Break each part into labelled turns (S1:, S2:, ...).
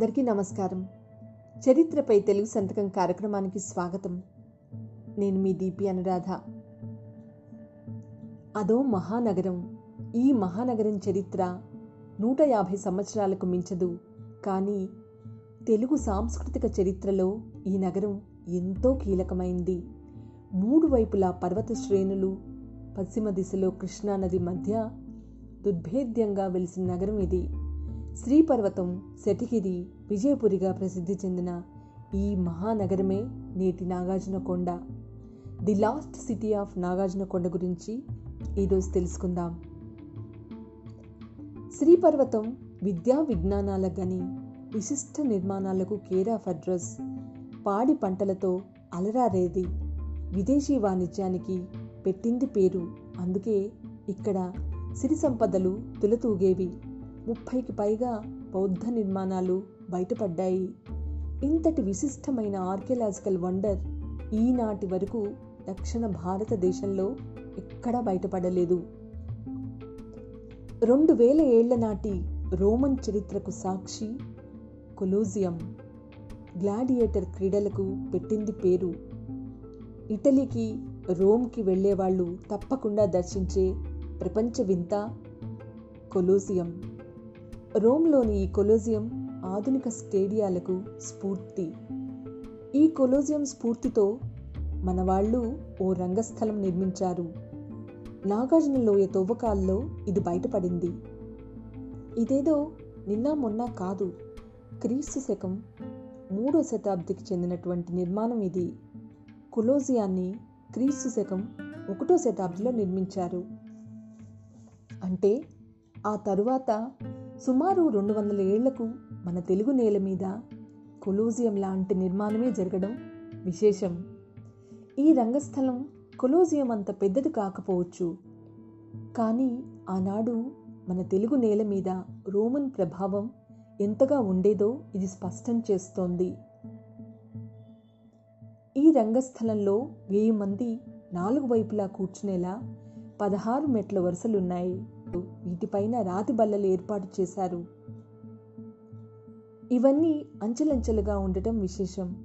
S1: అందరికీ నమస్కారం. చరిత్రపై తెలుగు సంతకం కార్యక్రమానికి స్వాగతం. నేను మీ దీపి అనురాధ. అదో మహానగరం. ఈ మహానగరం చరిత్ర నూట యాభై సంవత్సరాలకు మించదు. కానీ తెలుగు సాంస్కృతిక చరిత్రలో ఈ నగరం ఎంతో కీలకమైంది. మూడు వైపులా పర్వత శ్రేణులు పశ్చిమ దిశలో కృష్ణానది మధ్య దుర్భేద్యంగా వెలిసిన నగరం ఇది. శ్రీపర్వతం శటిగిరి విజయపురిగా ప్రసిద్ధి చెందిన ఈ మహానగరమే నేటి Nagarjunakonda. The last city of Nagarjunakonda గురించి ఈరోజు తెలుసుకుందాం. శ్రీపర్వతం విద్యా విజ్ఞానాలకు గని విశిష్ట నిర్మాణాలకు కేరా ఫడ్రస్ పాడి పంటలతో అలరారేది విదేశీ వాణిజ్యానికి పెట్టింది పేరు. అందుకే ఇక్కడ సిరి సంపదలు తులతూగేవి. ముప్పైకి పైగా బౌద్ధ నిర్మాణాలు బయటపడ్డాయి. ఇంతటి విశిష్టమైన ఆర్కియలాజికల్ వండర్ ఈనాటి వరకు దక్షిణ భారతదేశంలో ఎక్కడా బయటపడలేదు. రెండు వేల ఏళ్ళ నాటి రోమన్ చరిత్రకు సాక్షి కొలోజియం గ్లాడియేటర్ క్రీడలకు పెట్టింది పేరు. ఇటలీకి రోమ్కి వెళ్ళేవాళ్ళు తప్పకుండా దర్శించే ప్రపంచ వింత కొలోజియం. రోమ్లోని ఈ కొలోజియం ఆధునిక స్టేడియాలకు స్ఫూర్తి. ఈ కొలోజియం స్ఫూర్తితో మన వాళ్ళు ఓ రంగస్థలం నిర్మించారు. నాగార్జున లోయ తవ్వకాల్లో ఇది బయటపడింది. ఇదేదో నిన్న మొన్న కాదు క్రీస్తు శకం మూడో శతాబ్దికి చెందినటువంటి నిర్మాణం ఇది. కొలోజియాన్ని క్రీస్తు శకం ఒకటో శతాబ్దిలో నిర్మించారు. అంటే ఆ తరువాత సుమారు రెండు వందల ఏళ్ళకు మన తెలుగు నేల మీద కొలోజియం లాంటి నిర్మాణమే జరగడం విశేషం. ఈ రంగస్థలం కొలోజియం అంత పెద్దది కాకపోవచ్చు. కానీ ఆనాడు మన తెలుగు నేల మీద రోమన్ ప్రభావం ఎంతగా ఉండేదో ఇది స్పష్టం చేస్తోంది. ఈ రంగస్థలంలో వెయ్యి మంది నాలుగు వైపులా కూర్చునేలా పదహారు మెట్ల వరుసలున్నాయి. వీటిపైన రాతి బల్లలు ఏర్పాటు చేశారు. ఇవన్నీ అంచెలంచెలుగా ఉండటం విశేషం.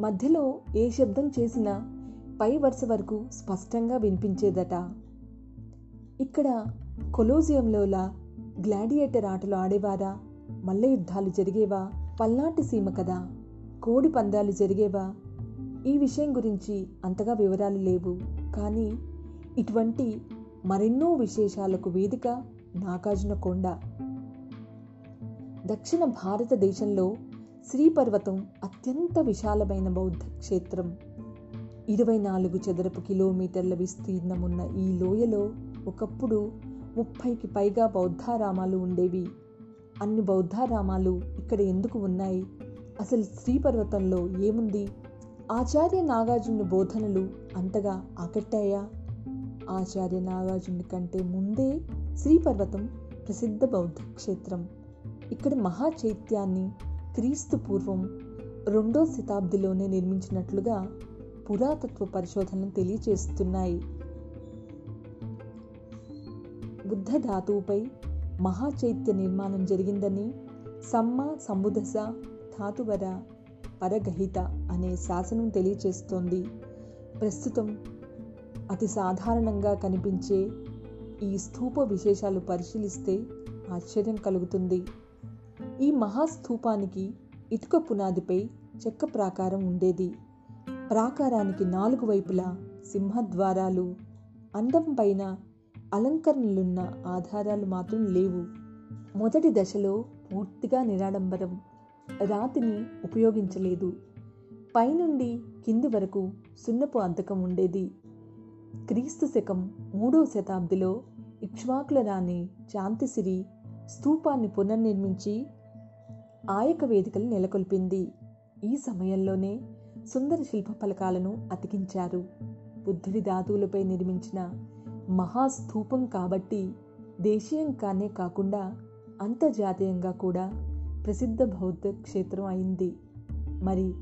S1: మధ్యలో ఏ శబ్దం చేసినా పై వరుస వరకు స్పష్టంగా వినిపించేదట. ఇక్కడ కొలోజియంలోలా గ్లాడియేటర్ ఆటలు ఆడేవారా? మల్ల యుద్ధాలు జరిగేవా? పల్నాటి సీమ కదా. కోడి పందాలు జరిగేవా? ఈ విషయం గురించి అంతగా వివరాలు లేవు. కానీ ఇటువంటి మరెన్నో విశేషాలకు వేదిక నాగార్జున కొండ. దక్షిణ భారతదేశంలో శ్రీపర్వతం అత్యంత విశాలమైన బౌద్ధ క్షేత్రం. ఇరవై నాలుగు చదరపు కిలోమీటర్ల విస్తీర్ణమున్న ఈ లోయలో ఒకప్పుడు ముప్పైకి పైగా బౌద్ధారామాలు ఉండేవి. అన్ని బౌద్ధారామాలు ఇక్కడ ఎందుకు ఉన్నాయి? అసలు శ్రీపర్వతంలో ఏముంది? ఆచార్య నాగార్జున బోధనలు అంతగా ఆకట్టాయా? ఆచార్య నాగార్జుని కంటే ముందే శ్రీపర్వతం ప్రసిద్ధ బౌద్ధ క్షేత్రం. ఇక్కడ మహా చైత్యాన్ని క్రీస్తు పూర్వం రెండో శతాబ్దిలోనే నిర్మించినట్లుగా పురాతత్వ పరిశోధనలు తెలియచేస్తున్నాయి. బుద్ధ ధాతువుపై మహాచైత్య నిర్మాణం జరిగిందని సమ్మ సంబుధస ధాతువర పరగహిత అనే శాసనం తెలియచేస్తోంది. ప్రస్తుతం అతి సాధారణంగా కనిపించే ఈ స్థూప విశేషాలు పరిశీలిస్తే ఆశ్చర్యం కలుగుతుంది. ఈ మహాస్థూపానికి ఇటుక పునాదిపై చెక్క ప్రాకారం ఉండేది. ప్రాకారానికి నాలుగు వైపులా సింహద్వారాలు అందం పైన అలంకరణలున్న ఆధారాలు మాత్రం లేవు. మొదటి దశలో పూర్తిగా నిరాడంబరం. రాతిని ఉపయోగించలేదు. పైనుండి కింది వరకు సున్నపు అద్దకం ఉండేది. క్రీస్తు శకం మూడవ శతాబ్దిలో ఇక్ష్వాకుల రాణి శాంతిసిరి స్తూపాన్ని పునర్నిర్మించి ఆయక వేదికలు నెలకొల్పింది. ఈ సమయంలోనే సుందర శిల్ప ఫలకాలను అతికించారు. బుద్ధుడి ధాతువులపై నిర్మించిన మహాస్థూపం కాబట్టి దేశీయంగానే కాకుండా అంతర్జాతీయంగా కూడా ప్రసిద్ధ బౌద్ధ క్షేత్రం అయింది. మరి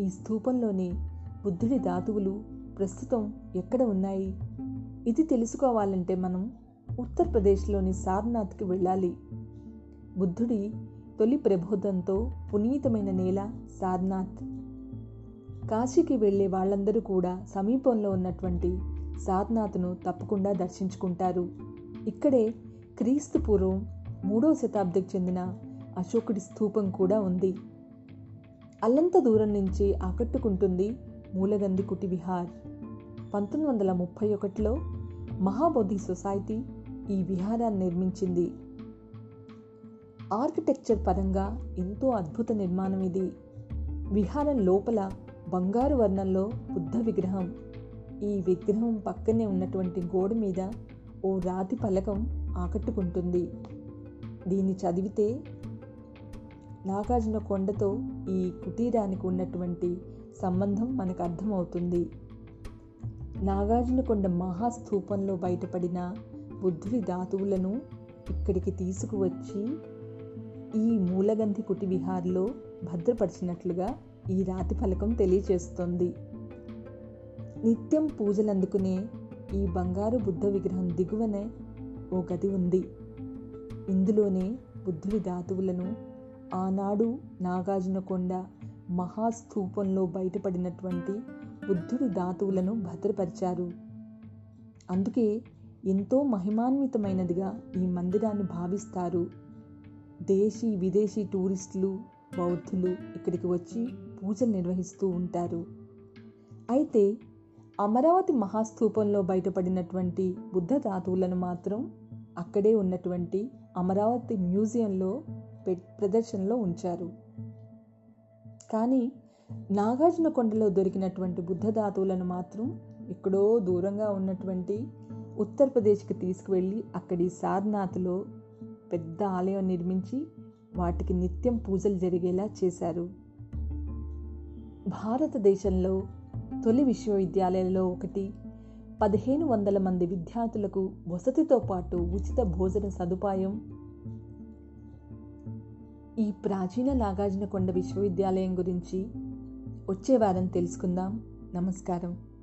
S1: ఈ స్థూపంలోనే బుద్ధుడి ధాతువులు ప్రస్తుతం ఎక్కడ ఉన్నాయి? ఇది తెలుసుకోవాలంటే మనం ఉత్తరప్రదేశ్లోని సారనాథ్కి వెళ్ళాలి. బుద్ధుడి తొలి ప్రబోధంతో పునీతమైన నేల సారనాథ్. కాశీకి వెళ్ళే వాళ్ళందరూ కూడా సమీపంలో ఉన్నటువంటి సారనాథ్ను తప్పకుండా దర్శించుకుంటారు. ఇక్కడే క్రీస్తు పూర్వం మూడవ శతాబ్దికి చెందిన అశోకుడి స్థూపం కూడా ఉంది. అల్లంత దూరం నుంచి ఆకట్టుకుంటుంది మూలగంది కుటి విహార్. పంతొమ్మిది వందల ముప్పై ఒకటిలో మహాబోధి సొసైటీ ఈ విహారాన్ని నిర్మించింది. ఆర్కిటెక్చర్ పరంగా ఎంతో అద్భుత నిర్మాణం ఇది. విహారం లోపల బంగారు వర్ణంలో బుద్ధ విగ్రహం. ఈ విగ్రహం పక్కనే ఉన్నటువంటి గోడ మీద ఓ రాతి పలకం ఆకట్టుకుంటుంది. దీన్ని చదివితే నాగార్జున కొండతో ఈ కుటీరానికి ఉన్నటువంటి సంబంధం మనకు అర్థమవుతుంది. నాగార్జున కొండ మహాస్థూపంలో బయటపడిన బుద్ధుడి ధాతువులను ఇక్కడికి తీసుకువచ్చి ఈ మూలగంధి కుటి విహార్లో భద్రపరిచినట్లుగా ఈ రాతి ఫలకం తెలియచేస్తుంది. నిత్యం పూజలు అందుకునే ఈ బంగారు బుద్ధ విగ్రహం దిగువనే ఓ గది ఉంది. ఇందులోనే బుద్ధుడి ధాతువులను ఆనాడు నాగార్జునకొండ మహాస్థూపంలో బయటపడినటువంటి బుద్ధుడి ధాతువులను భద్రపరిచారు. అందుకే ఎంతో మహిమాన్వితమైనదిగా ఈ మందిరాన్ని భావిస్తారు. దేశీ విదేశీ టూరిస్టులు బౌద్ధులు ఇక్కడికి వచ్చి పూజలు నిర్వహిస్తూ ఉంటారు. అయితే అమరావతి మహాస్థూపంలో బయటపడినటువంటి బుద్ధ ధాతువులను మాత్రం అక్కడే ఉన్నటువంటి అమరావతి మ్యూజియంలో ప్రదర్శనలో ఉంచారు. కానీ నాగార్జున కొండలో దొరికినటువంటి బుద్ధ ధాతువులను మాత్రం ఎక్కడో దూరంగా ఉన్నటువంటి ఉత్తరప్రదేశ్కి తీసుకువెళ్ళి అక్కడి సార్నాథ్లో పెద్ద ఆలయం నిర్మించి వాటికి నిత్యం పూజలు జరిగేలా చేశారు. భారతదేశంలో తొలి విశ్వవిద్యాలయంలో ఒకటి పదిహేను వందల మంది విద్యార్థులకు వసతితో పాటు ఉచిత భోజన సదుపాయం ఈ ప్రాచీన నాగార్జునకొండ విశ్వవిద్యాలయం గురించి వచ్చే వారం తెలుసుకుందాం. నమస్కారం.